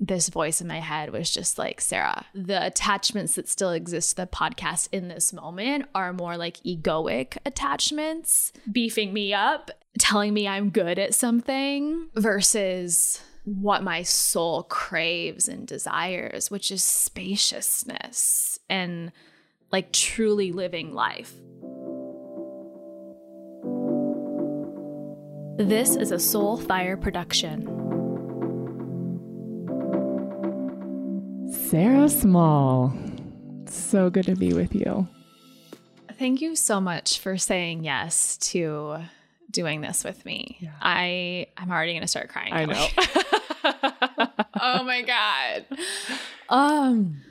this voice in my head was just like, Sarah, the attachments that still exist to the podcast in this moment are more like egoic attachments, beefing me up, telling me I'm good at something versus what my soul craves and desires, which is spaciousness and like truly living life. This is a Soulfire production. Sarah Small. So good to be with you. Thank you so much for saying yes to doing this with me. Yeah. I I'm already going to start crying. I know. oh my god. Um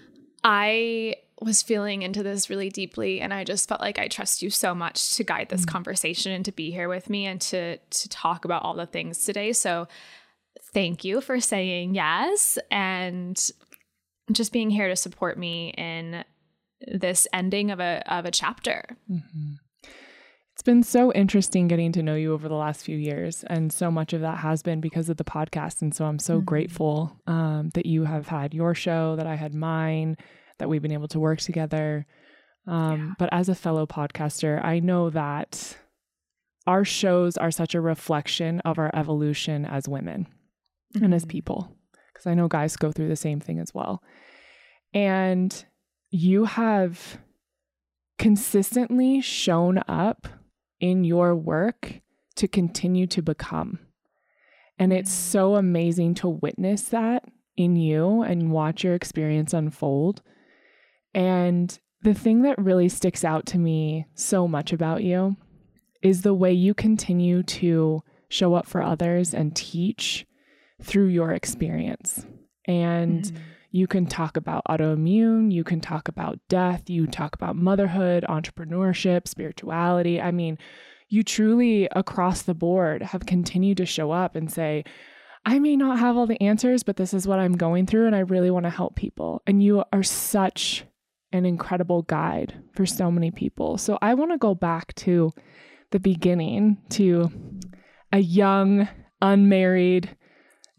I was feeling into this really deeply and I just felt like I trust you so much to guide this mm conversation and to be here with me and to to talk about all the things today. So thank you for saying yes and just being here to support me in this ending of a of a chapter. Mm-hmm. It's been so interesting getting to know you over the last few years, and so much of that has been because of the podcast. And so I'm so mm-hmm. grateful um, that you have had your show, that I had mine, that we've been able to work together. Um, yeah. But as a fellow podcaster, I know that our shows are such a reflection of our evolution as women mm-hmm. and as mm-hmm. people because I know guys go through the same thing as well. And you have consistently shown up in your work to continue to become. And it's mm. so amazing to witness that in you and watch your experience unfold. And the thing that really sticks out to me so much about you is the way you continue to show up for others and teach through your experience. And mm-hmm. you can talk about autoimmune, you can talk about death, you talk about motherhood, entrepreneurship, spirituality. I mean, you truly across the board have continued to show up and say, I may not have all the answers, but this is what I'm going through, and I really want to help people. And you are such an incredible guide for so many people. So I want to go back to the beginning to a young, unmarried,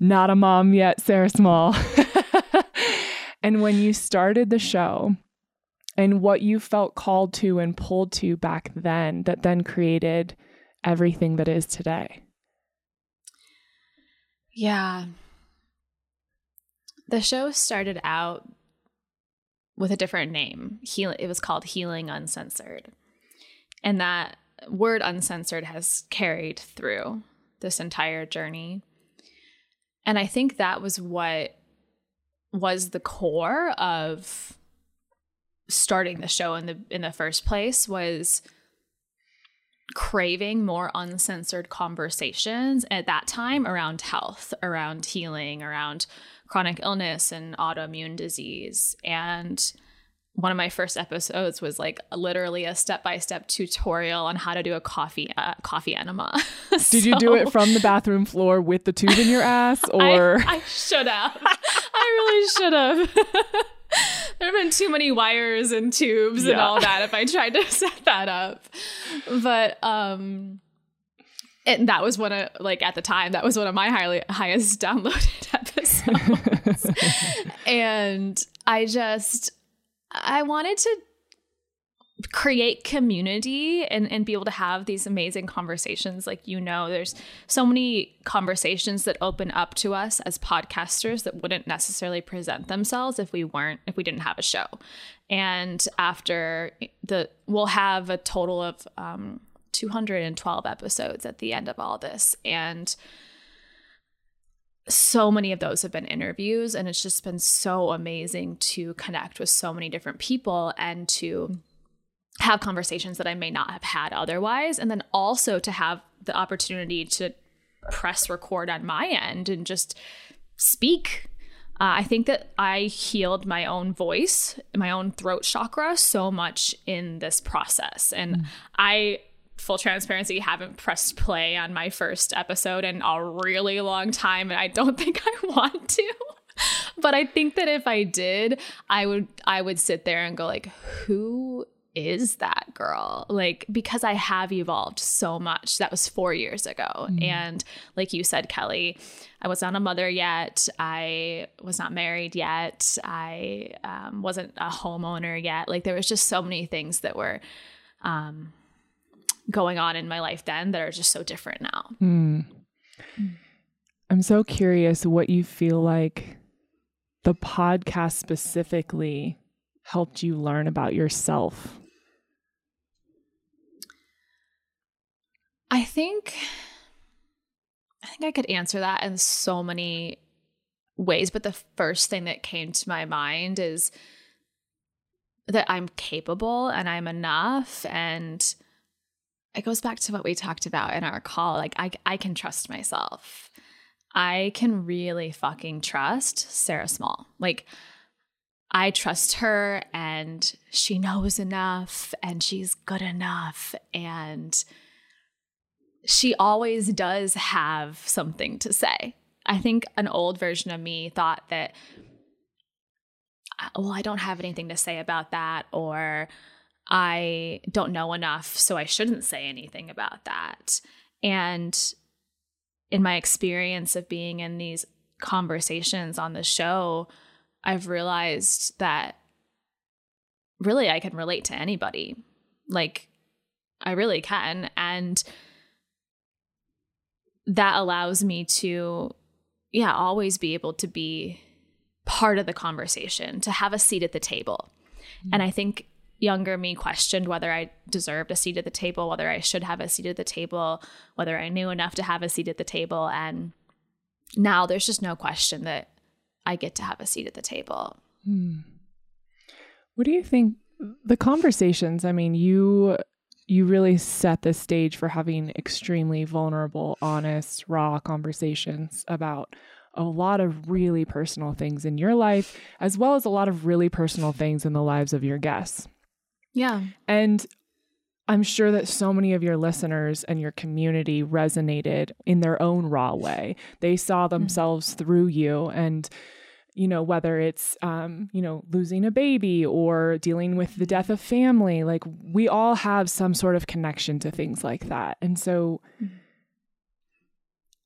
not a mom yet, Sarah Small. and when you started the show and what you felt called to and pulled to back then, that then created everything that is today. Yeah. The show started out with a different name. Heal- it was called Healing Uncensored. And that word uncensored has carried through this entire journey. And I think that was what was the core of starting the show in the in the first place was craving more uncensored conversations at that time around health, around healing, around chronic illness and autoimmune disease. And one of my first episodes was like literally a step-by-step tutorial on how to do a coffee uh, coffee enema. so, Did you do it from the bathroom floor with the tube in your ass or I, I should have. I really should have. there have been too many wires and tubes yeah. and all that if I tried to set that up. But um and that was one of like at the time that was one of my highly highest downloaded episodes. and I just I wanted to create community and, and be able to have these amazing conversations. Like you know there's so many conversations that open up to us as podcasters that wouldn't necessarily present themselves if we weren't if we didn't have a show. And after the we'll have a total of um, 212 episodes at the end of all this. And so many of those have been interviews and it's just been so amazing to connect with so many different people and to have conversations that I may not have had otherwise and then also to have the opportunity to press record on my end and just speak uh, I think that I healed my own voice, my own throat chakra so much in this process. And mm. I full transparency, haven't pressed play on my first episode in a really long time, and I don't think I want to. but I think that if I did, I would I would sit there and go like, who is that girl? Like, because I have evolved so much. That was four years ago. Mm. And like you said, Kelli, I was not a mother yet. I was not married yet. I um, wasn't a homeowner yet. Like, there was just so many things that were um, going on in my life then that are just so different now. Mm. I'm so curious what you feel like the podcast specifically helped you learn about yourself. I think I think I could answer that in so many ways, but the first thing that came to my mind is that I'm capable and I'm enough and it goes back to what we talked about in our call like I I can trust myself. I can really fucking trust Sarah Small. Like I trust her and she knows enough and she's good enough and she always does have something to say. I think an old version of me thought that, uh, well, I don't have anything to say about that, or I don't know enough, so I shouldn't say anything about that. And in my experience of being in these conversations on the show, I've realized that really I can relate to anybody. Like, I really can. And that allows me to, yeah, always be able to be part of the conversation, to have a seat at the table. Mm-hmm. And I think younger me questioned whether I deserved a seat at the table, whether I should have a seat at the table, whether I knew enough to have a seat at the table. And now there's just no question that I get to have a seat at the table. Hmm. What do you think? The conversations, I mean, you you really set the stage for having extremely vulnerable, honest, raw conversations about a lot of really personal things in your life, as well as a lot of really personal things in the lives of your guests. Yeah. And I'm sure that so many of your listeners and your community resonated in their own raw way. They saw mm-hmm. themselves mm-hmm. through you and you know whether it's um, you know losing a baby or dealing with the death of family like we all have some sort of connection to things like that and so mm-hmm.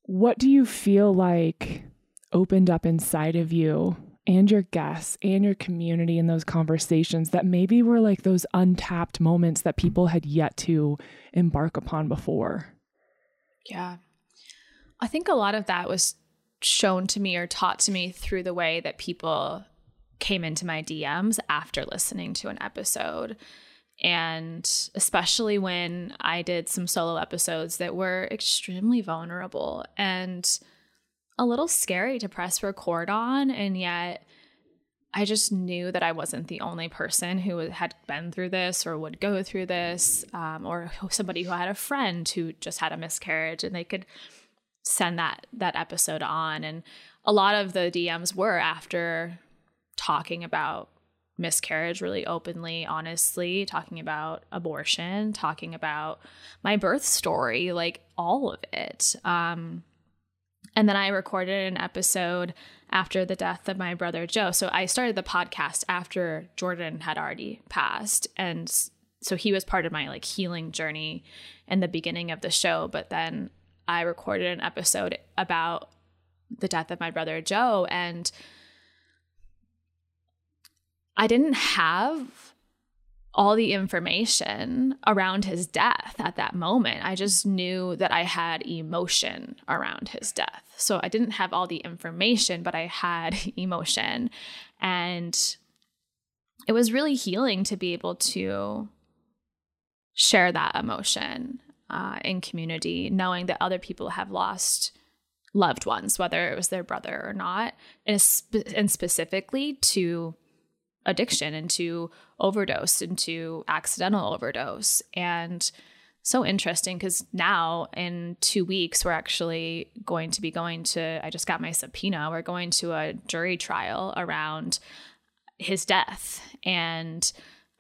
what do you feel like opened up inside of you and your guests and your community in those conversations that maybe were like those untapped moments that people had yet to embark upon before? Yeah. I think a lot of that was shown to me or taught to me through the way that people came into my DMs after listening to an episode. And especially when I did some solo episodes that were extremely vulnerable and a little scary to press record on. And yet, I just knew that I wasn't the only person who had been through this or would go through this, um, or somebody who had a friend who just had a miscarriage and they could send that that episode on. And a lot of the DMs were after talking about miscarriage really openly, honestly, talking about abortion, talking about my birth story, like all of it. Um, and then I recorded an episode after the death of my brother Joe. So I started the podcast after Jordan had already passed. And so he was part of my like healing journey in the beginning of the show. But then I recorded an episode about the death of my brother Joe. And I didn't have all the information around his death at that moment. I just knew that I had emotion around his death. So I didn't have all the information, but I had emotion. And it was really healing to be able to share that emotion uh, in community, knowing that other people have lost loved ones, whether it was their brother or not, and, and specifically to addiction into overdose into accidental overdose. And so interesting because now in two weeks, we're actually going to be going to, I just got my subpoena, we're going to a jury trial around his death. And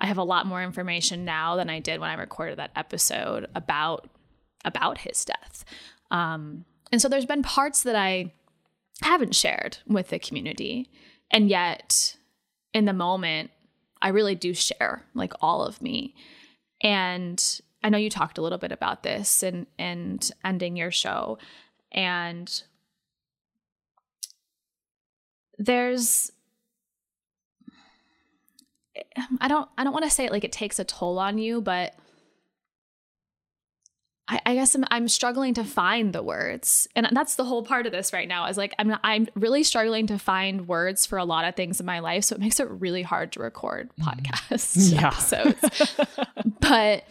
I have a lot more information now than I did when I recorded that episode about about his death. Um, and so there's been parts that I haven't shared with the community. And yet in the moment, I really do share like all of me. And I know you talked a little bit about this and and ending your show and there's I don't I don't want to say it like it takes a toll on you, but I, I guess I'm, I'm struggling to find the words, and that's the whole part of this right now. Is like I'm I'm really struggling to find words for a lot of things in my life, so it makes it really hard to record mm-hmm. podcast yeah. episodes. but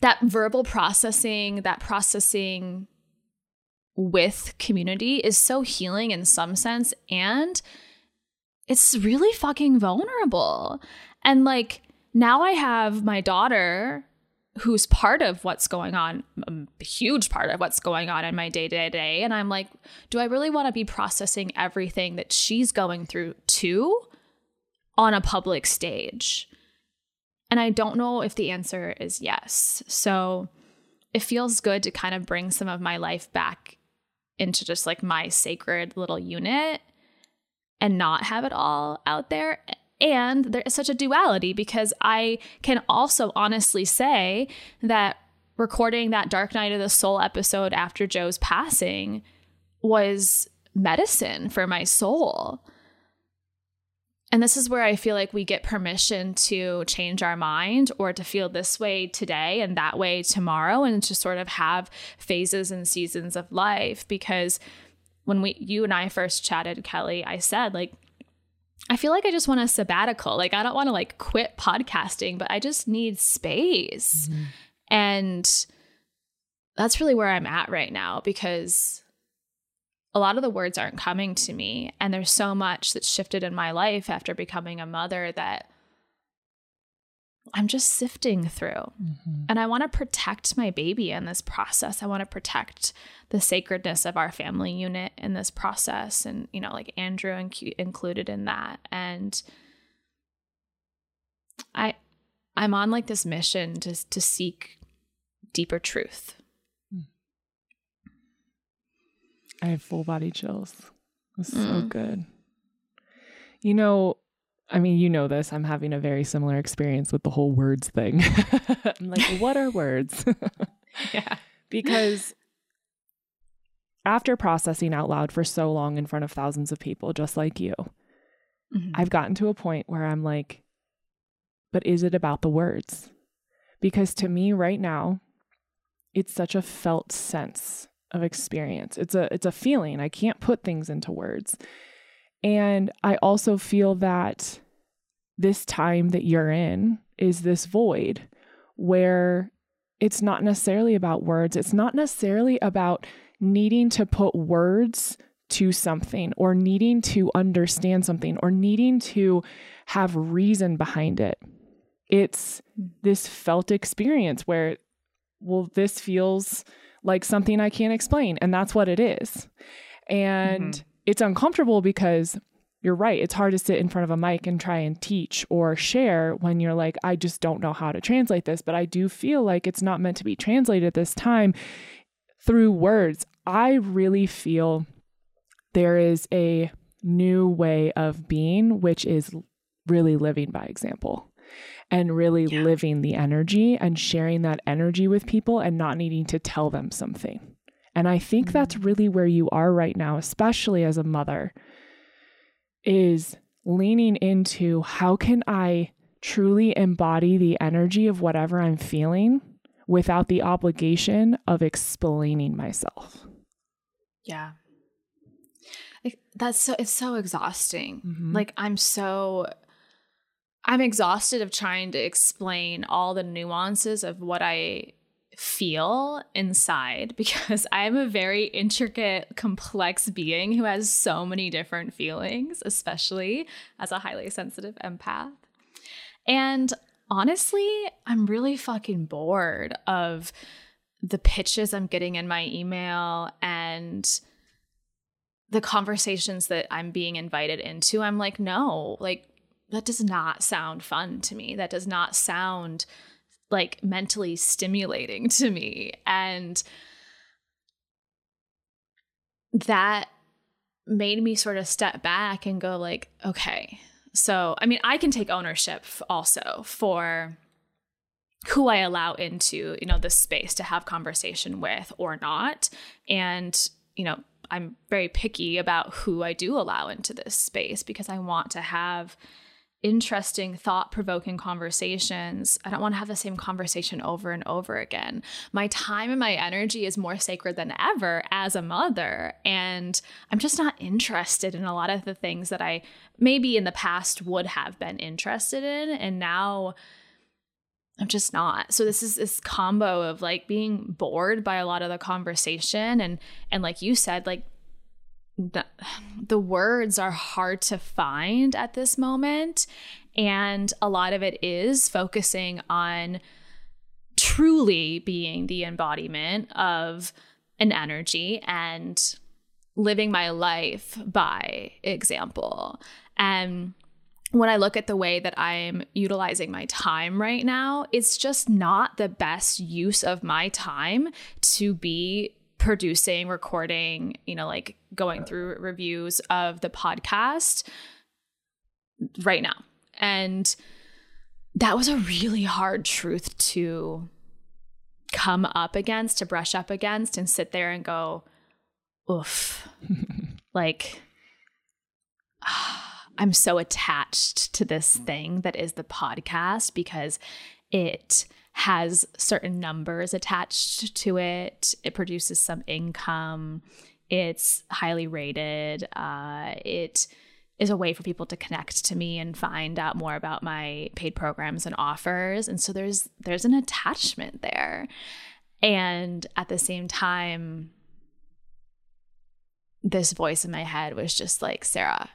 that verbal processing, that processing with community is so healing in some sense, and it's really fucking vulnerable. And like now I have my daughter who's part of what's going on, a huge part of what's going on in my day to day. And I'm like, do I really want to be processing everything that she's going through too on a public stage? And I don't know if the answer is yes. So it feels good to kind of bring some of my life back into just like my sacred little unit and not have it all out there and there is such a duality because I can also honestly say that recording that Dark Night of the Soul episode after Joe's passing was medicine for my soul. And this is where I feel like we get permission to change our mind or to feel this way today and that way tomorrow and to sort of have phases and seasons of life because when we you and I first chatted Kelli, I said like I feel like I just want a sabbatical. Like I don't want to like quit podcasting, but I just need space. Mm-hmm. And that's really where I'm at right now because a lot of the words aren't coming to me and there's so much that's shifted in my life after becoming a mother that I'm just sifting through. Mm-hmm. And I want to protect my baby in this process. I want to protect the sacredness of our family unit in this process. And, you know, like Andrew inc- included in that. And I, I'm on like this mission to, to seek deeper truth. I have full body chills. It's mm. so good. You know, I mean, you know this. I'm having a very similar experience with the whole words thing. I'm like, what are words? yeah. Because after processing out loud for so long in front of thousands of people, just like you, mm-hmm. I've gotten to a point where I'm like, but is it about the words? Because to me right now, it's such a felt sense of experience. It's a it's a feeling. I can't put things into words. And I also feel that this time that you're in is this void where it's not necessarily about words. It's not necessarily about needing to put words to something or needing to understand something or needing to have reason behind it. It's this felt experience where, well, this feels like something I can't explain. And that's what it is. And mm-hmm it's uncomfortable because you're right. It's hard to sit in front of a mic and try and teach or share when you're like, I just don't know how to translate this. But I do feel like it's not meant to be translated this time through words. I really feel there is a new way of being, which is really living by example and really yeah. living the energy and sharing that energy with people and not needing to tell them something. And I think mm-hmm. that's really where you are right now, especially as a mother, is leaning into how can I truly embody the energy of whatever I'm feeling without the obligation of explaining myself. Yeah. Like, that's so it's so exhausting. Mm-hmm. Like I'm so I'm exhausted of trying to explain all the nuances of what I feel inside because I'm a very intricate, complex being who has so many different feelings, especially as a highly sensitive empath. And honestly, I'm really fucking bored of the pitches I'm getting in my email and the conversations that I'm being invited into. I'm like, no, like, that does not sound fun to me. That does not sound like mentally stimulating to me. And that made me sort of step back and go like, okay, So, I mean, I can take ownership also for who I allow into, you know, this space to have conversation with or not. And, you know, I'm very picky about who I do allow into this space because I want to have interesting, thought provoking conversations. I don't want to have the same conversation over and over again. My time and my energy is more sacred than ever as a mother. And I'm just not interested in a lot of the things that I maybe in the past would have been interested in. And now, I'm just not. So this is this combo of like being bored by a lot of the conversation and and like you said like the, words are hard to find at this moment. And a lot of it is focusing on truly being the embodiment of an energy and living my life by example. And when I look at the way that I'm utilizing my time right now, it's just not the best use of my time to be producing, recording, you know, like going through reviews of the podcast right now. And that was a really hard truth to come up against, to brush up against, and sit there and go, oof. like, I'm so attached to this thing that is the podcast because it has certain numbers attached to it. It produces some income. It's highly rated. Uh, it is a way for people to connect to me and find out more about my paid programs and offers. And so there's there's an attachment there. And at the same time, this voice in my head was just like, Sarah,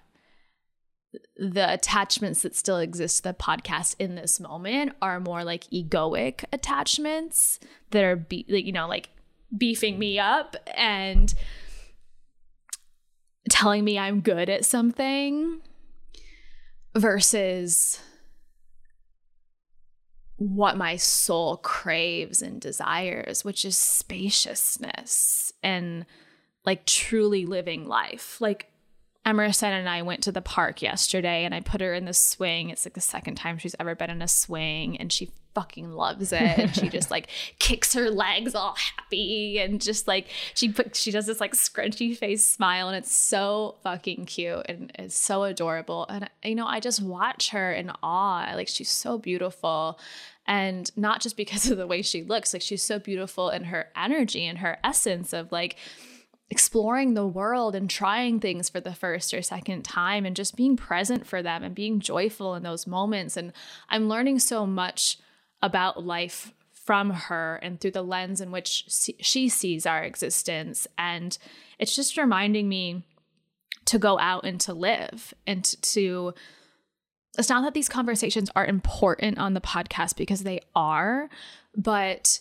the attachments that still exist to the podcast in this moment are more like egoic attachments that are be- you know like beefing me up and telling me I'm good at something versus what my soul craves and desires, which is spaciousness and like truly living life. Like Emerson and I went to the park yesterday and I put her in the swing. It's like the second time she's ever been in a swing and she fucking loves it. And she just like kicks her legs all happy and just like she put she does this like scrunchy face smile and it's so fucking cute and it's so adorable. And you know, I just watch her in awe. Like she's so beautiful. And not just because of the way she looks, like she's so beautiful in her energy and her essence of like exploring the world and trying things for the first or second time and just being present for them and being joyful in those moments. And I'm learning so much about life from her and through the lens in which she sees our existence. And it's just reminding me to go out and to live and to. It's not that these conversations are important on the podcast because they are, but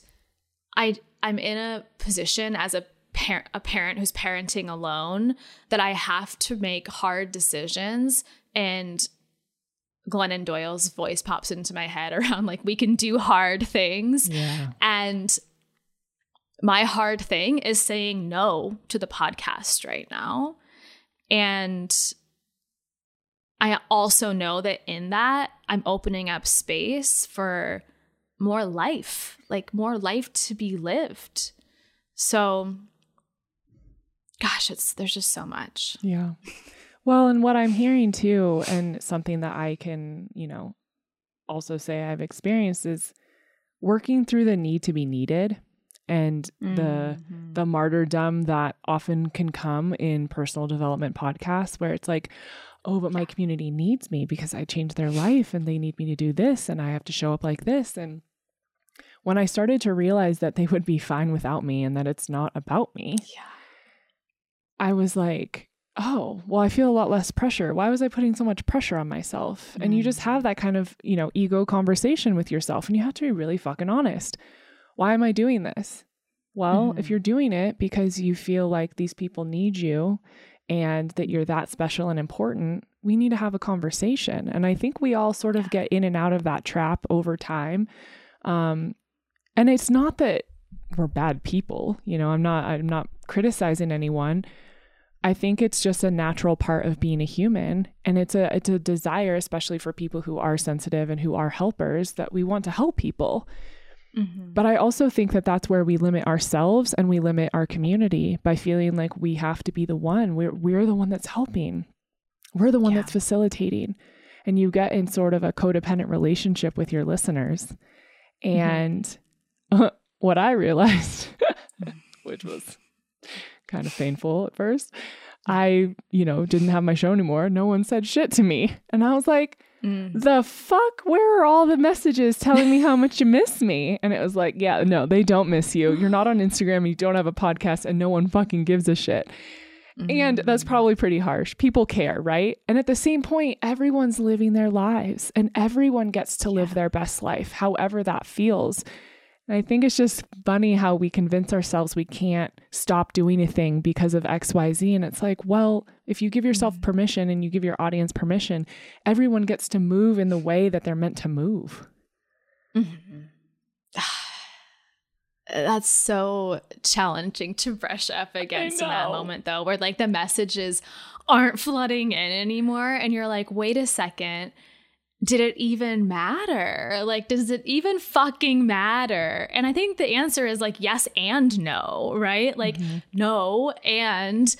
I I'm in a position as a par- a parent who's parenting alone that I have to make hard decisions and Glennon Doyle's voice pops into my head around like we can do hard things. Yeah. And my hard thing is saying no to the podcast right now. And I also know that in that, I'm opening up space for more life, like more life to be lived. So gosh, it's there's just so much. Yeah. Well, and what I'm hearing too, and something that I can, you know, also say I've experienced is working through the need to be needed and mm-hmm. the the martyrdom that often can come in personal development podcasts where it's like oh but my community needs me because I changed their life and they need me to do this and I have to show up like this and when I started to realize that they would be fine without me and that it's not about me. Yeah I was like, oh, well, I feel a lot less pressure. Why was I putting so much pressure on myself? Mm. And you just have that kind of, you know, ego conversation with yourself and you have to be really fucking honest. Why am I doing this? Well, mm. if you're doing it because you feel like these people need you and that you're that special and important, we need to have a conversation. And I think we all sort of get in and out of that trap over time. Um, and it's not that we're bad people, you know, I'm not I'm not criticizing anyone I think it's just a natural part of being a human and it's a it's a desire especially for people who are sensitive and who are helpers that we want to help people. Mm-hmm. But I also think that that's where we limit ourselves and we limit our community by feeling like we have to be the one. We're we're the one that's helping. We're the one yeah. that's facilitating. And you get in sort of a codependent relationship with your listeners. Mm-hmm. And mm-hmm. what I realized, which was kind of painful at first. I, you know, didn't have my show anymore. No one said shit to me. And I was like, mm. the fuck? Where are all the messages telling me how much you miss me? And it was like, yeah, no, they don't miss you. You're not on Instagram, you don't have a podcast, and no one fucking gives a shit. Mm. And that's mm. probably pretty harsh. People care, right? And at the same point, everyone's living their lives and everyone gets to yeah. live their best life, however that feels. I think it's just funny how we convince ourselves we can't stop doing a thing because of XYZ. And it's like, well, if you give yourself mm-hmm. permission and you give your audience permission, everyone gets to move in the way that they're meant to move. Mm-hmm. That's so challenging to brush up against in that moment, though, where like the messages aren't flooding in anymore. And you're like, wait a second did it even matter? Like, does it even fucking matter? And I think the answer is like yes and no, right? Like, mm-hmm. no and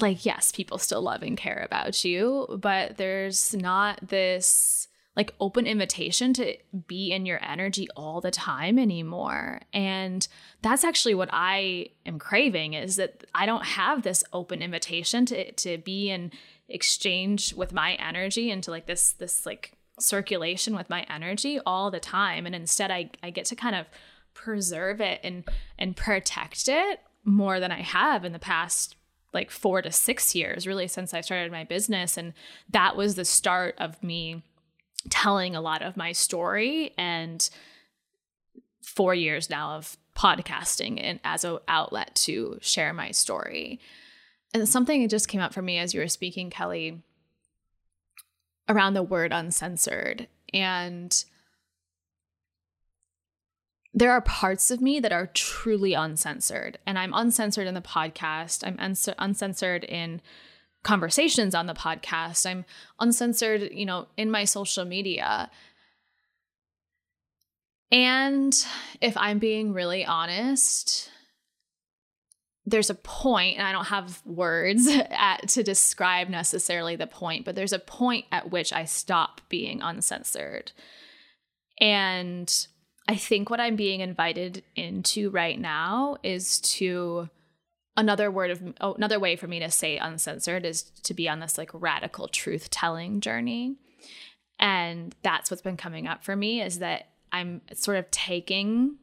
like, yes, people still love and care about you, but there's not this like open invitation to be in your energy all the time anymore. And that's actually what I am craving is that I don't have this open invitation to to be in exchange with my energy into like this this like circulation with my energy all the time. And instead I I get to kind of preserve it and and protect it more than I have in the past like 4 to 6 years really since I started my business. And that was the start of me telling a lot of my story and 4 years now of podcasting and as an outlet to share my story and something just came up for me as you were speaking, Kelli, around the word uncensored. And there are parts of me that are truly uncensored. And I'm uncensored in the podcast, I'm uns- uncensored in conversations on the podcast, I'm uncensored, you know, in my social media. And if I'm being really honest, there's a point and i don't have words at, to describe necessarily the point but there's a point at which i stop being uncensored. And i think what i'm being invited into right now is to another word of oh, another way for me to say uncensored is to be on this like radical truth telling journey. And that's what's been coming up for me is that i'm sort of taking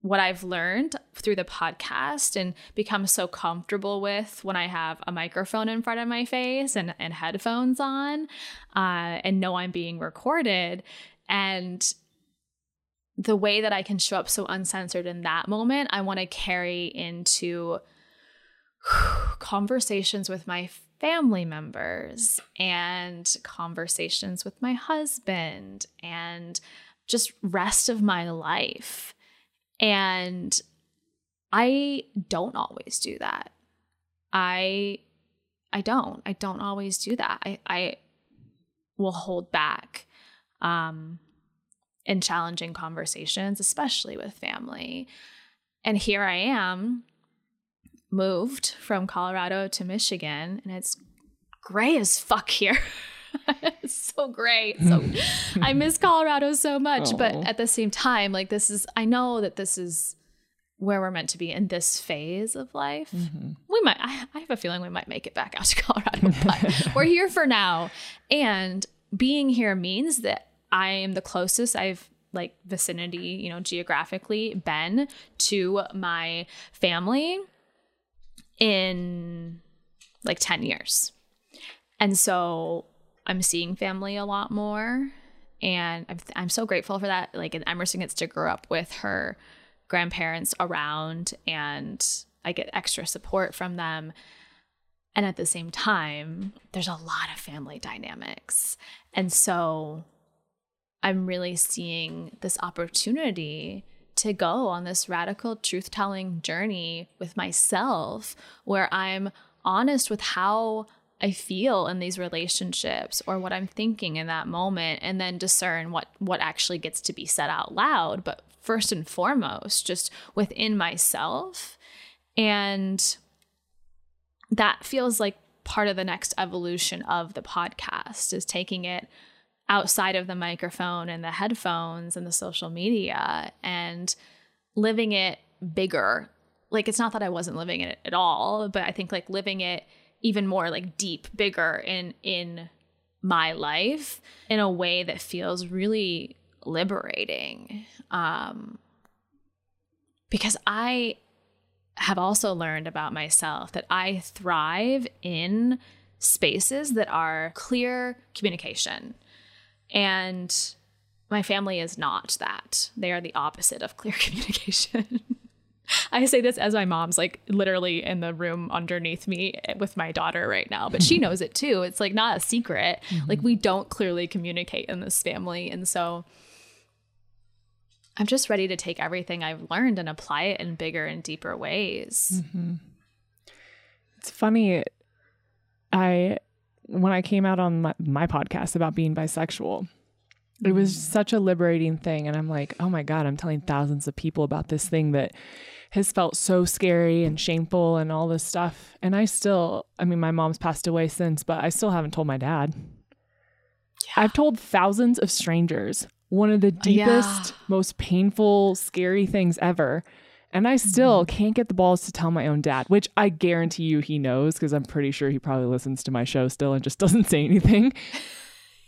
what I've learned through the podcast and become so comfortable with when I have a microphone in front of my face and, and headphones on uh, and know I'm being recorded. And the way that I can show up so uncensored in that moment, I want to carry into conversations with my family members and conversations with my husband and just rest of my life and I don't always do that. I I don't. I don't always do that. I I will hold back um in challenging conversations, especially with family. And here I am moved from Colorado to Michigan and it's gray as fuck here. it's so great. So I miss Colorado so much, but at the same time, like this is I know that this is where we're meant to be in this phase of life. Mm-hmm. We might I, I, have a feeling we might make it back out to Colorado, but we're here for now. And being here means that I am the closest I've like vicinity, you know, geographically been to my family in like 10 years. And so I'm seeing family a lot more. And I'm, I'm so grateful for that. Like, and Emerson gets to grow up with her grandparents around, and I get extra support from them. And at the same time, there's a lot of family dynamics. And so I'm really seeing this opportunity to go on this radical truth telling journey with myself where I'm honest with how I feel in these relationships or what I'm thinking in that moment and then discern what what actually gets to be said out loud. But first and foremost just within myself. And that feels like part of the next evolution of the podcast is taking it outside of the microphone and the headphones and the social media and living it bigger. Like it's not that I wasn't living it at all but I think like living it even more like deep, bigger in in my life in a way that feels really liberating. Um, because I have also learned about myself that I thrive in spaces that are clear communication. And my family is not that. They are the opposite of clear communication. I say this as my mom's like literally in the room underneath me with my daughter right now, but she knows it too. It's like not a secret. Mm-hmm. Like we don't clearly communicate in this family. And so I'm just ready to take everything I've learned and apply it in bigger and deeper ways. Mm-hmm. It's funny. I, when I came out on my, my podcast about being bisexual, it was mm. such a liberating thing. And I'm like, oh my God, I'm telling thousands of people about this thing that has felt so scary and shameful and all this stuff. And I still, I mean, my mom's passed away since, but I still haven't told my dad. Yeah. I've told thousands of strangers one of the deepest, yeah. most painful, scary things ever. And I still mm-hmm. can't get the balls to tell my own dad, which I guarantee you he knows because I'm pretty sure he probably listens to my show still and just doesn't say anything.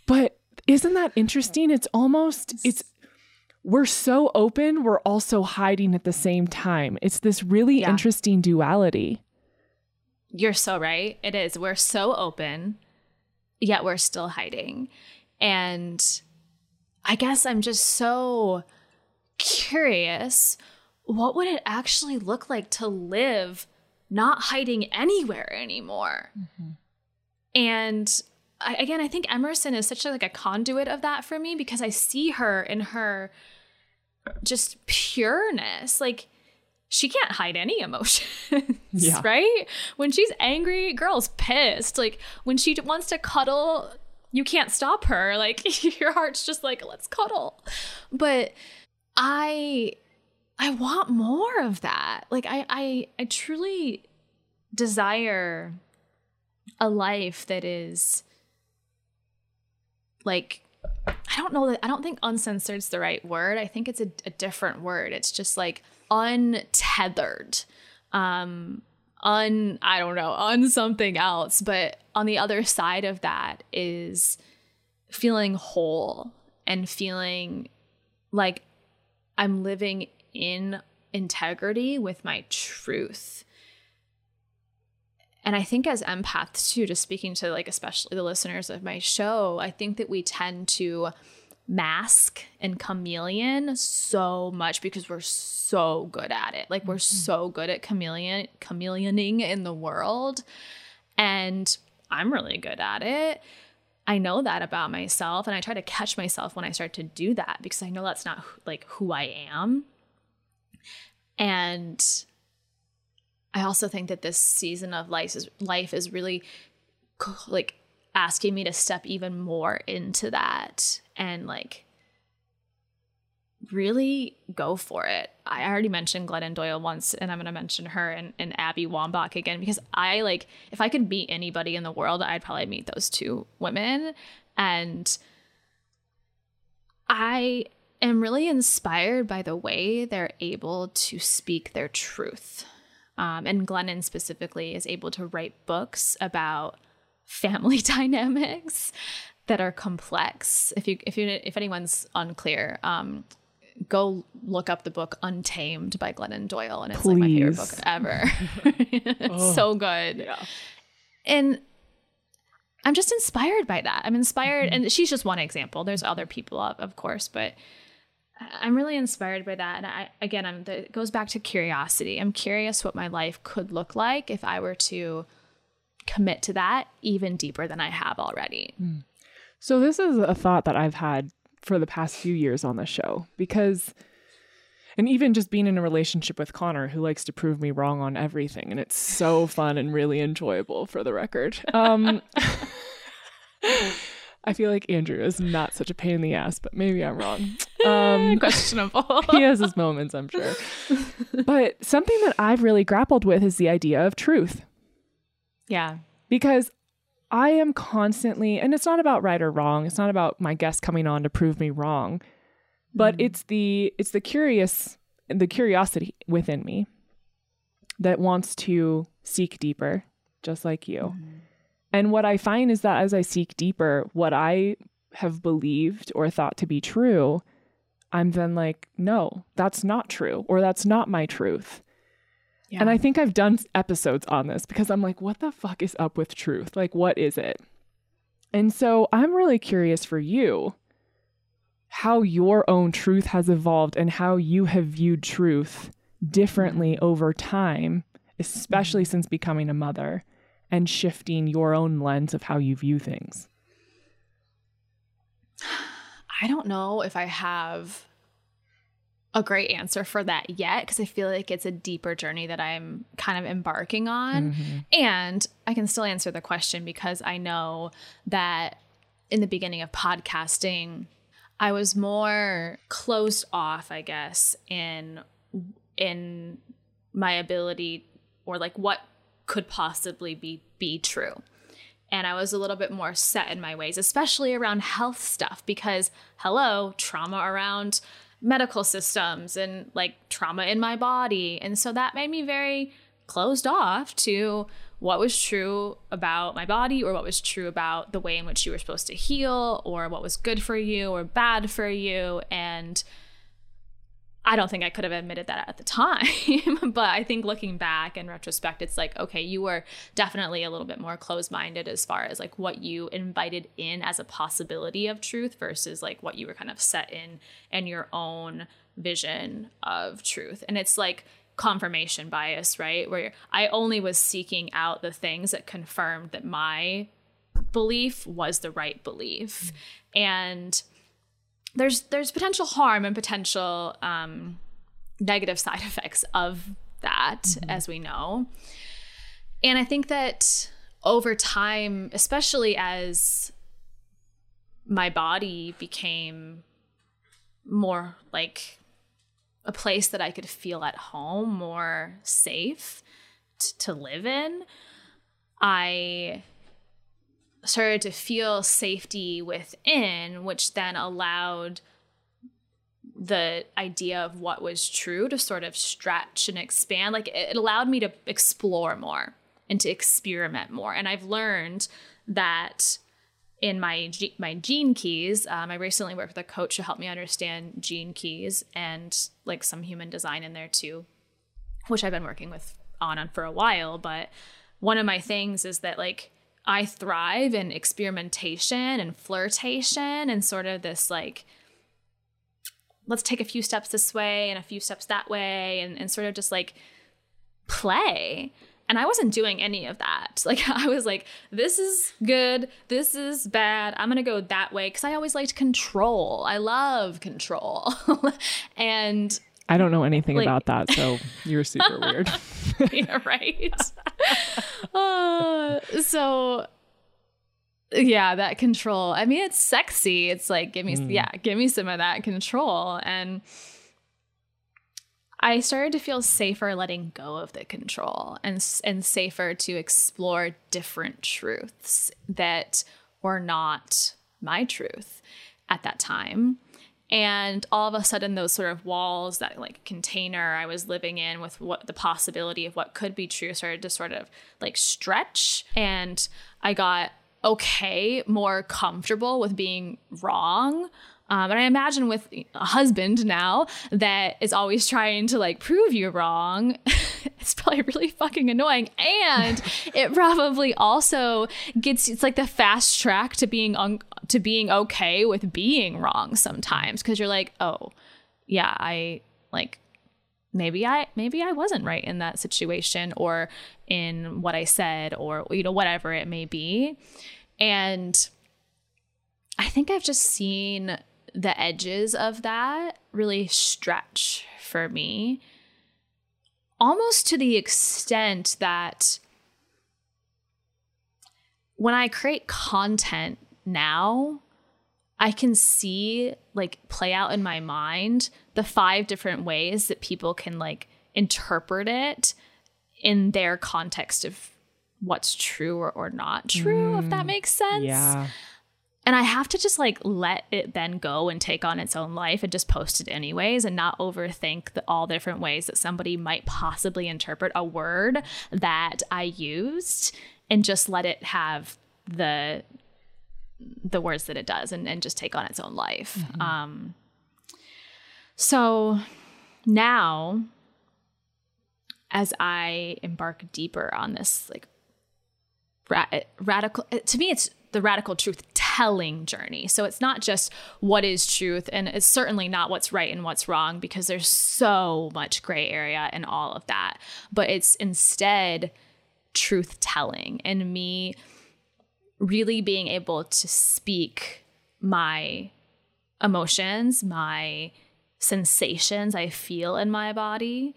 But isn't that interesting? It's almost it's we're so open, we're also hiding at the same time. It's this really yeah. interesting duality. You're so right. It is. We're so open, yet we're still hiding. And I guess I'm just so curious what would it actually look like to live not hiding anywhere anymore? Mm-hmm. And I, again, I think Emerson is such a, like a conduit of that for me because I see her in her just pureness. Like she can't hide any emotions, yeah. right? When she's angry, girl's pissed. Like when she wants to cuddle, you can't stop her. Like your heart's just like, let's cuddle. But I I want more of that. Like I I I truly desire a life that is like I don't know that I don't think uncensored is the right word. I think it's a, a different word. It's just like untethered. Um un I don't know, on something else, but on the other side of that is feeling whole and feeling like I'm living in integrity with my truth and I think as empaths too, just speaking to like especially the listeners of my show, I think that we tend to mask and chameleon so much because we're so good at it. Like we're mm-hmm. so good at chameleon chameleoning in the world. And I'm really good at it. I know that about myself and I try to catch myself when I start to do that because I know that's not like who I am. And I also think that this season of life is life is really like asking me to step even more into that and like really go for it. I already mentioned Glennon Doyle once, and I'm going to mention her and, and Abby Wambach again because I like, if I could meet anybody in the world, I'd probably meet those two women. And I am really inspired by the way they're able to speak their truth um, and Glennon specifically is able to write books about family dynamics that are complex. If you if you if anyone's unclear, um, go look up the book Untamed by Glennon Doyle, and it's Please. like my favorite book ever. oh, so good. Yeah. And I'm just inspired by that. I'm inspired, mm-hmm. and she's just one example. There's other people, of, of course, but I'm really inspired by that. And I, again, I'm, the, it goes back to curiosity. I'm curious what my life could look like if I were to commit to that even deeper than I have already. Mm. So, this is a thought that I've had for the past few years on the show because And even just being in a relationship with Connor, who likes to prove me wrong on everything. And it's so fun and really enjoyable for the record. Um, I feel like Andrew is not such a pain in the ass, but maybe I'm wrong. Um, Questionable. he has his moments, I'm sure. But something that I've really grappled with is the idea of truth. Yeah. Because I am constantly, and it's not about right or wrong. It's not about my guest coming on to prove me wrong, but mm. it's the it's the curious, the curiosity within me that wants to seek deeper, just like you. Mm. And what I find is that as I seek deeper, what I have believed or thought to be true, I'm then like, no, that's not true, or that's not my truth. Yeah. And I think I've done episodes on this because I'm like, what the fuck is up with truth? Like, what is it? And so I'm really curious for you how your own truth has evolved and how you have viewed truth differently mm-hmm. over time, especially mm-hmm. since becoming a mother and shifting your own lens of how you view things? I don't know if I have a great answer for that yet because I feel like it's a deeper journey that I'm kind of embarking on. Mm-hmm. And I can still answer the question because I know that in the beginning of podcasting, I was more closed off, I guess, in in my ability or like what could possibly be be true. And I was a little bit more set in my ways, especially around health stuff because hello, trauma around medical systems and like trauma in my body. And so that made me very closed off to what was true about my body or what was true about the way in which you were supposed to heal or what was good for you or bad for you. And I don't think I could have admitted that at the time. but I think looking back in retrospect, it's like, okay, you were definitely a little bit more closed minded as far as like what you invited in as a possibility of truth versus like what you were kind of set in and your own vision of truth. And it's like, confirmation bias, right? Where I only was seeking out the things that confirmed that my belief was the right belief. Mm-hmm. And there's there's potential harm and potential um, negative side effects of that, mm-hmm. as we know. And I think that over time, especially as my body became more like a place that I could feel at home, more safe t- to live in, I started to feel safety within, which then allowed the idea of what was true to sort of stretch and expand. Like it allowed me to explore more and to experiment more. And I've learned that in my my gene keys, um, I recently worked with a coach to help me understand gene keys and like some human design in there too, which I've been working with on and for a while. But one of my things is that like I thrive in experimentation and flirtation and sort of this like, let's take a few steps this way and a few steps that way and, and sort of just like play. And I wasn't doing any of that. Like, I was like, this is good. This is bad. I'm to go that way. Cause I always liked control. I love control. and I don't know anything like, about that. So you're super weird. yeah, right. uh, so yeah, that control. I mean, it's sexy. It's like give me mm. yeah, give me some of that control and I started to feel safer letting go of the control and and safer to explore different truths that were not my truth at that time and all of a sudden those sort of walls that like container i was living in with what the possibility of what could be true started to sort of like stretch. And i got okay more comfortable with being wrong um, and I imagine with a husband now that is always trying to like prove you wrong, it's probably really fucking annoying. And it probably also gets it's like the fast track to being un- to being okay with being wrong sometimes because you're like, oh, yeah, I like maybe I maybe I wasn't right in that situation or in what I said or you know whatever it may be. And I think I've just seen the edges of that really stretch for me, almost to the extent that when I create content now, I can see like play out in my mind the five different ways that people can like interpret it in their context of what's true or, or not true, mm, if that mm, makes sense. Yeah. And I have to just like let it then go and take on its own life and just post it anyways and not overthink the, all different ways that somebody might possibly interpret a word that I used and just let it have the the words that it does and, and just take on its own life. Mm-hmm. Um, so now as I embark deeper on this like ra- radical to me it's the radical truth telling journey. So it's not just what is truth and it's certainly not what's right and what's wrong because there's so much gray area in all of that. But it's instead truth telling and me really being able to speak my emotions, my sensations I feel in my body,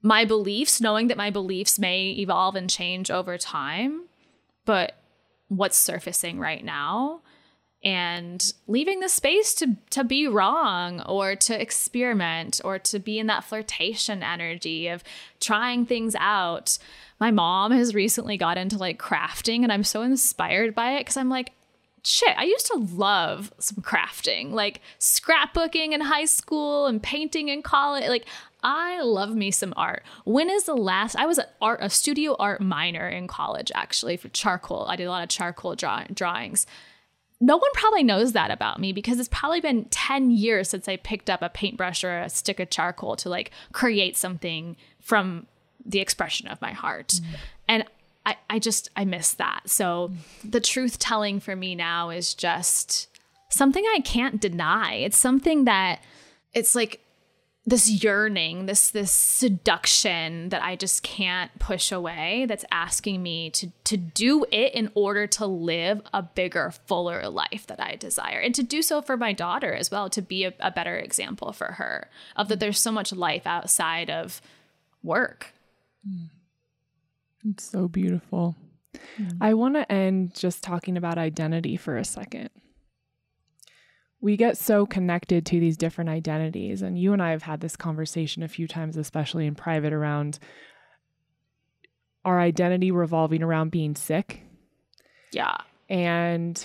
my beliefs, knowing that my beliefs may evolve and change over time, but what's surfacing right now and leaving the space to to be wrong or to experiment or to be in that flirtation energy of trying things out. My mom has recently got into like crafting and I'm so inspired by it cuz I'm like shit, I used to love some crafting, like scrapbooking in high school and painting in college. Like I love me some art. When is the last I was a art a studio art minor in college actually for charcoal. I did a lot of charcoal draw, drawings. No one probably knows that about me because it's probably been 10 years since I picked up a paintbrush or a stick of charcoal to like create something from the expression of my heart. Mm. I, I just I miss that. So the truth telling for me now is just something I can't deny. It's something that it's like this yearning, this this seduction that I just can't push away that's asking me to to do it in order to live a bigger, fuller life that I desire. And to do so for my daughter as well, to be a, a better example for her of that there's so much life outside of work. Mm. It's so beautiful. Mm. I want to end just talking about identity for a second. We get so connected to these different identities. And you and I have had this conversation a few times, especially in private, around our identity revolving around being sick. Yeah. And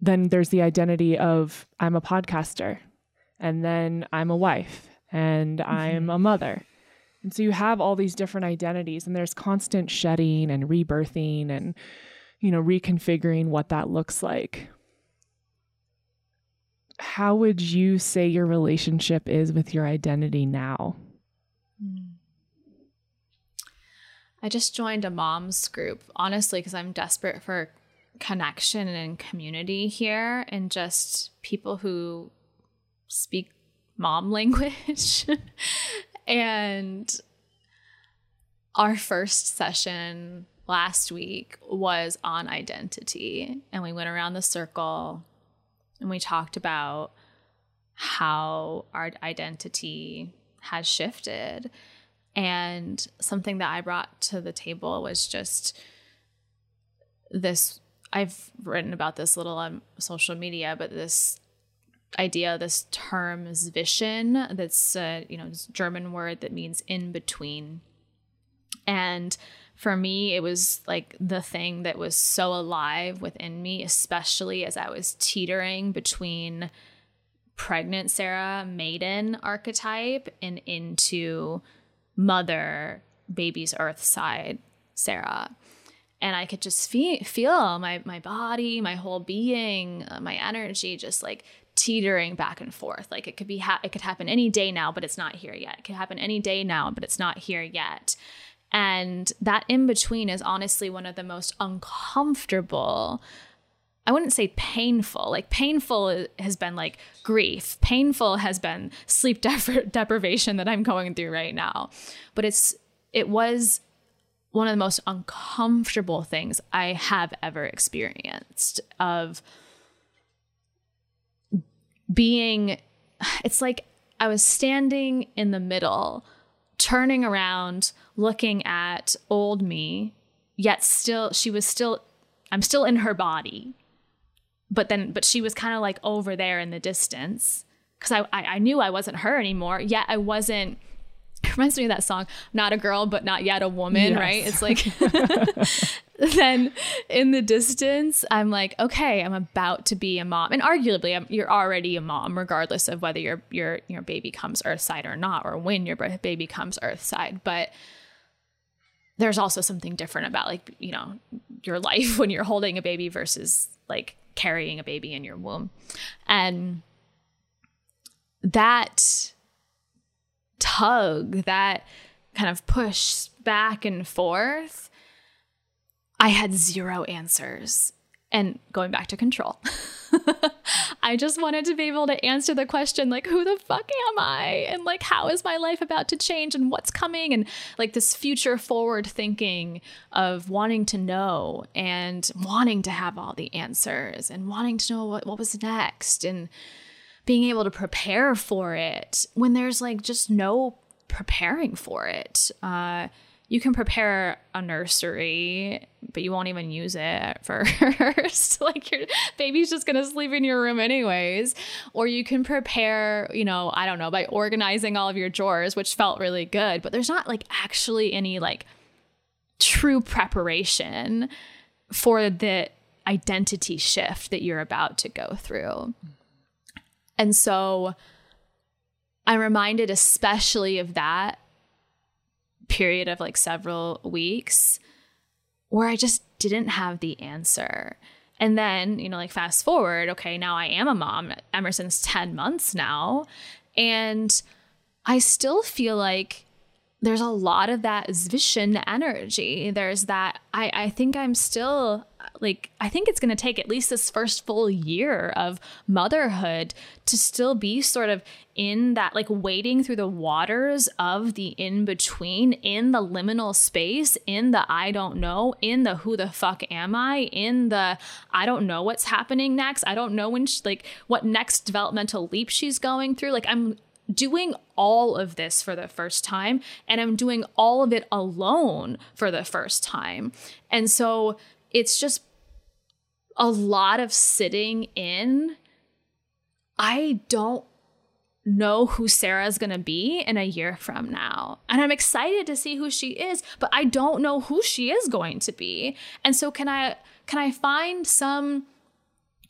then there's the identity of I'm a podcaster, and then I'm a wife, and mm-hmm. I'm a mother. And so you have all these different identities, and there's constant shedding and rebirthing and, you know, reconfiguring what that looks like. How would you say your relationship is with your identity now? I just joined a mom's group, honestly, because I'm desperate for connection and community here and just people who speak mom language and our first session last week was on identity. And we went around the circle and we talked about how our identity has shifted. And something that I brought to the table was just this I've written about this little on social media, but this idea, this term Zwischen, that's a, you know, this German word that means in between. And for me, it was like the thing that was so alive within me, especially as I was teetering between pregnant Sarah, maiden archetype, and into mother, baby's earth side, Sarah. And I could just feel, feel my, my body, my whole being, uh, my energy just like teetering back and forth. Like it could be ha- it could happen any day now, but it's not here yet. It could happen any day now, but it's not here yet. And that in between is honestly one of the most uncomfortable. I wouldn't say painful. Like painful has been like grief. Painful has been sleep deprivation that I'm going through right now. But it's it was one of the most uncomfortable things I have ever experienced of being it's like I was standing in the middle, turning around, looking at old me, yet still, she was still, I'm still in her body. But then, but she was kind of like over there in the distance because I, I, I knew I wasn't her anymore, yet I wasn't reminds me of that song not a girl but not yet a woman yes. right? It's like then in the distance i'm like okay i'm about to be a mom. And arguably I'm, you're already a mom regardless of whether your your your baby comes earthside or not or when your baby comes earthside. But there's also something different about like you know your life when you're holding a baby versus like carrying a baby in your womb. And that tug, that kind of push back and forth, I had zero answers. And going back to control, I just wanted to be able to answer the question, like, who the fuck am I? And like, how is my life about to change and what's coming? And like this future forward thinking of wanting to know and wanting to have all the answers and wanting to know what, what was next. And being able to prepare for it when there's like just no preparing for it. Uh, you can prepare a nursery, but you won't even use it at first. like your baby's just gonna sleep in your room anyways. Or you can prepare, you know, I don't know, by organizing all of your drawers, which felt really good, but there's not like actually any like true preparation for the identity shift that you're about to go through. And so I'm reminded especially of that period of like several weeks where I just didn't have the answer. And then, you know, like fast forward, okay, now I am a mom. Emerson's 10 months now. And I still feel like there's a lot of that Zwischen energy. There's that, I, I think I'm still like, I think it's going to take at least this first full year of motherhood to still be sort of in that, like wading through the waters of the in between, in the liminal space, in the I don't know, in the who the fuck am I, in the I don't know what's happening next. I don't know when, she, like, what next developmental leap she's going through. Like, I'm doing all of this for the first time and I'm doing all of it alone for the first time. And so it's just a lot of sitting in. I don't know who Sarah is going to be in a year from now. And I'm excited to see who she is, but I don't know who she is going to be. And so can I can I find some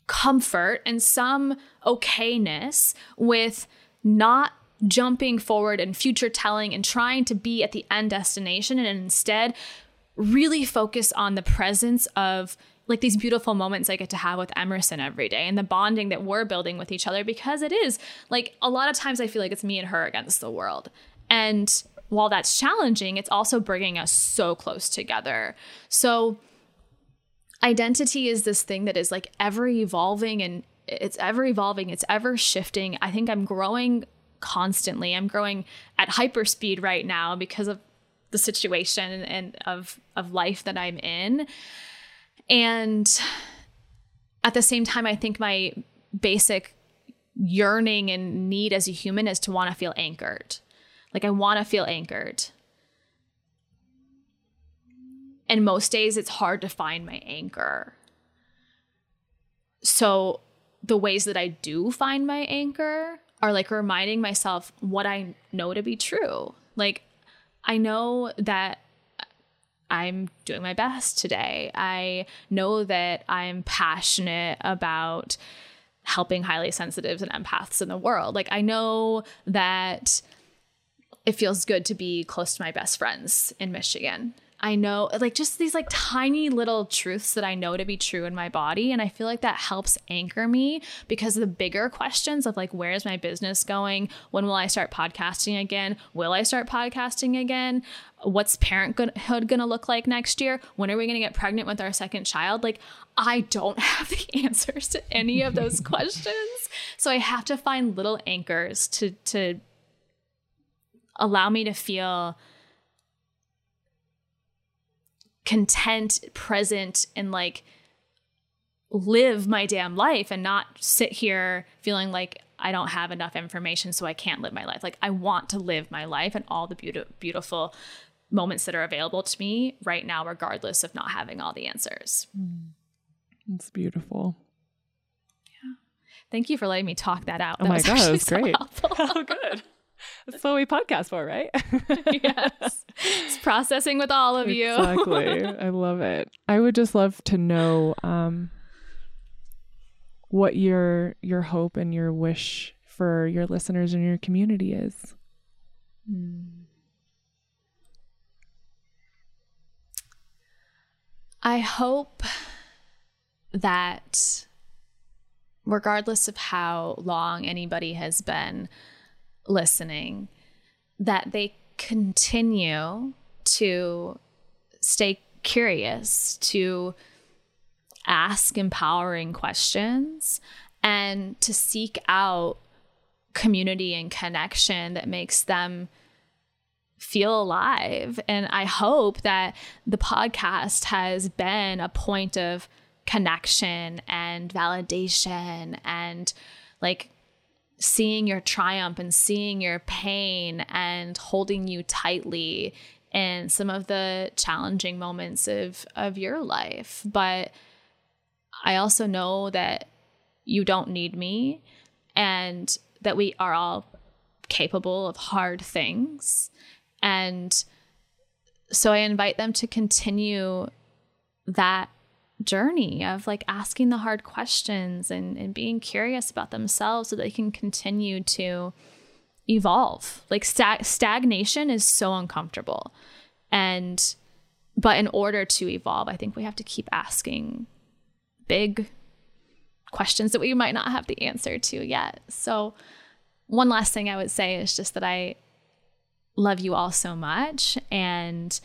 comfort and some okayness with not jumping forward and future telling and trying to be at the end destination and instead really focus on the presence of like these beautiful moments I get to have with Emerson every day and the bonding that we're building with each other because it is like a lot of times I feel like it's me and her against the world. And while that's challenging, it's also bringing us so close together. So identity is this thing that is like ever evolving and it's ever evolving, it's ever shifting. I think I'm growing constantly. I'm growing at hyper speed right now because of the situation and of of life that I'm in. And at the same time, I think my basic yearning and need as a human is to want to feel anchored. Like I want to feel anchored. And most days it's hard to find my anchor. So the ways that I do find my anchor are like reminding myself what I know to be true. Like, I know that I'm doing my best today. I know that I'm passionate about helping highly sensitives and empaths in the world. Like, I know that it feels good to be close to my best friends in Michigan. I know, like just these like tiny little truths that I know to be true in my body. And I feel like that helps anchor me because the bigger questions of like, where is my business going? When will I start podcasting again? Will I start podcasting again? What's parenthood going to look like next year? When are we going to get pregnant with our second child? Like, I don't have the answers to any of those questions. So I have to find little anchors to, to allow me to feel content, present, and like live my damn life and not sit here feeling like I don't have enough information, so I can't live my life. Like I want to live my life and all the beautiful, beautiful moments that are available to me right now, regardless of not having all the answers. Mm. It's beautiful. Yeah. Thank you for letting me talk that out. Oh that my god, that's so great. oh, good. That's what we podcast for, right? yes. It's processing with all of you. exactly. I love it. I would just love to know um, what your your hope and your wish for your listeners and your community is. Mm. I hope that regardless of how long anybody has been listening, that they continue to stay curious, to ask empowering questions, and to seek out community and connection that makes them feel alive. And I hope that the podcast has been a point of connection and validation and like seeing your triumph and seeing your pain and holding you tightly in some of the challenging moments of of your life. But i also know that you don't need me and that we are all capable of hard things. And so i invite them to continue that journey of like asking the hard questions and, and being curious about themselves so they can continue to evolve. Like stag- stagnation is so uncomfortable. And, but in order to evolve, I think we have to keep asking big questions that we might not have the answer to yet. So, one last thing I would say is just that I love you all so much. And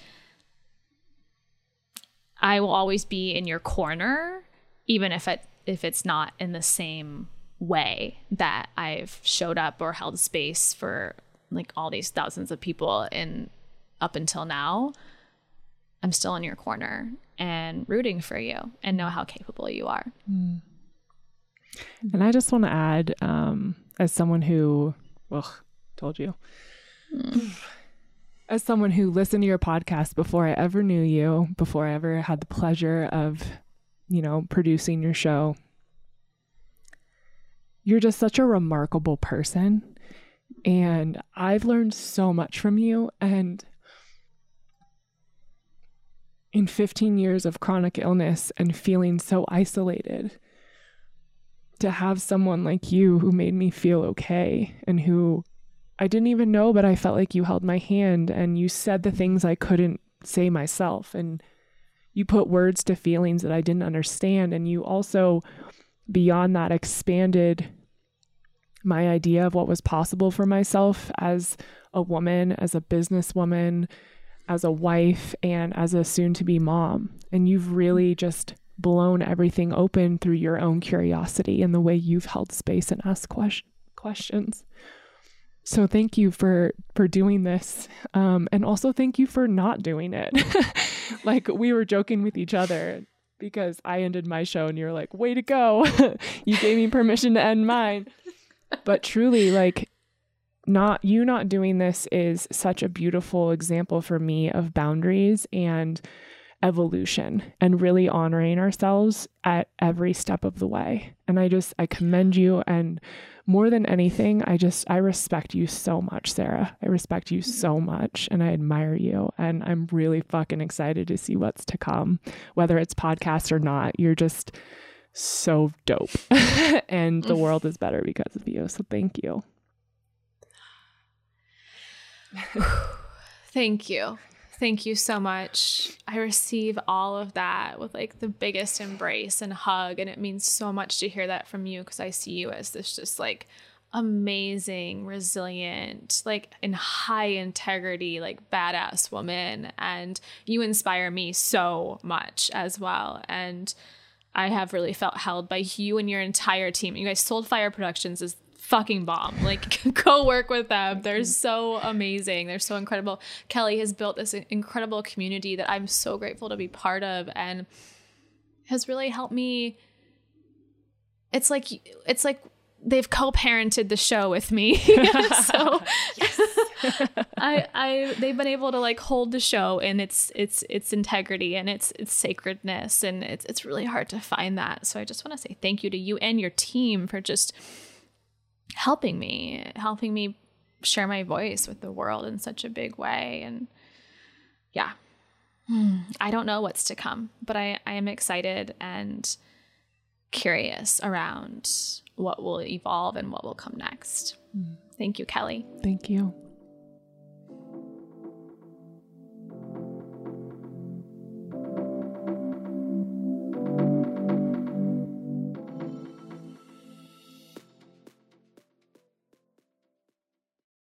I will always be in your corner, even if it if it's not in the same way that I've showed up or held space for like all these thousands of people in up until now. I'm still in your corner and rooting for you and know how capable you are. Mm. And I just want to add, um, as someone who, well, told you, mm as someone who listened to your podcast before I ever knew you, before I ever had the pleasure of, you know, producing your show, you're just such a remarkable person. And I've learned so much from you. And in 15 years of chronic illness and feeling so isolated, to have someone like you who made me feel okay and who I didn't even know, but I felt like you held my hand and you said the things I couldn't say myself. And you put words to feelings that I didn't understand. And you also, beyond that, expanded my idea of what was possible for myself as a woman, as a businesswoman, as a wife, and as a soon to be mom. And you've really just blown everything open through your own curiosity and the way you've held space and asked que- questions. So thank you for for doing this, um, and also thank you for not doing it. like we were joking with each other because I ended my show, and you're like, "Way to go! you gave me permission to end mine." But truly, like not you not doing this is such a beautiful example for me of boundaries and evolution and really honoring ourselves at every step of the way. And I just I commend you and more than anything, I just, I respect you so much, Sarah. I respect you so mm-hmm. much and I admire you. And I'm really fucking excited to see what's to come, whether it's podcast or not. You're just so dope. and the world is better because of you. So thank you. thank you. Thank you so much. I receive all of that with like the biggest embrace and hug. And it means so much to hear that from you because I see you as this just like amazing, resilient, like in high integrity, like badass woman. And you inspire me so much as well. And I have really felt held by you and your entire team. You guys, Soulfire Productions is fucking bomb. Like, go work with them. They're mm-hmm. so amazing. They're so incredible. Kelli has built this incredible community that I'm so grateful to be part of and has really helped me. It's like, it's like they've co-parented the show with me. so I I they've been able to like hold the show and its its its integrity and its its sacredness and it's it's really hard to find that. So I just want to say thank you to you and your team for just helping me, helping me share my voice with the world in such a big way and yeah. Hmm. I don't know what's to come, but I I am excited and curious around what will evolve and what will come next. Hmm. Thank you, Kelli. Thank you.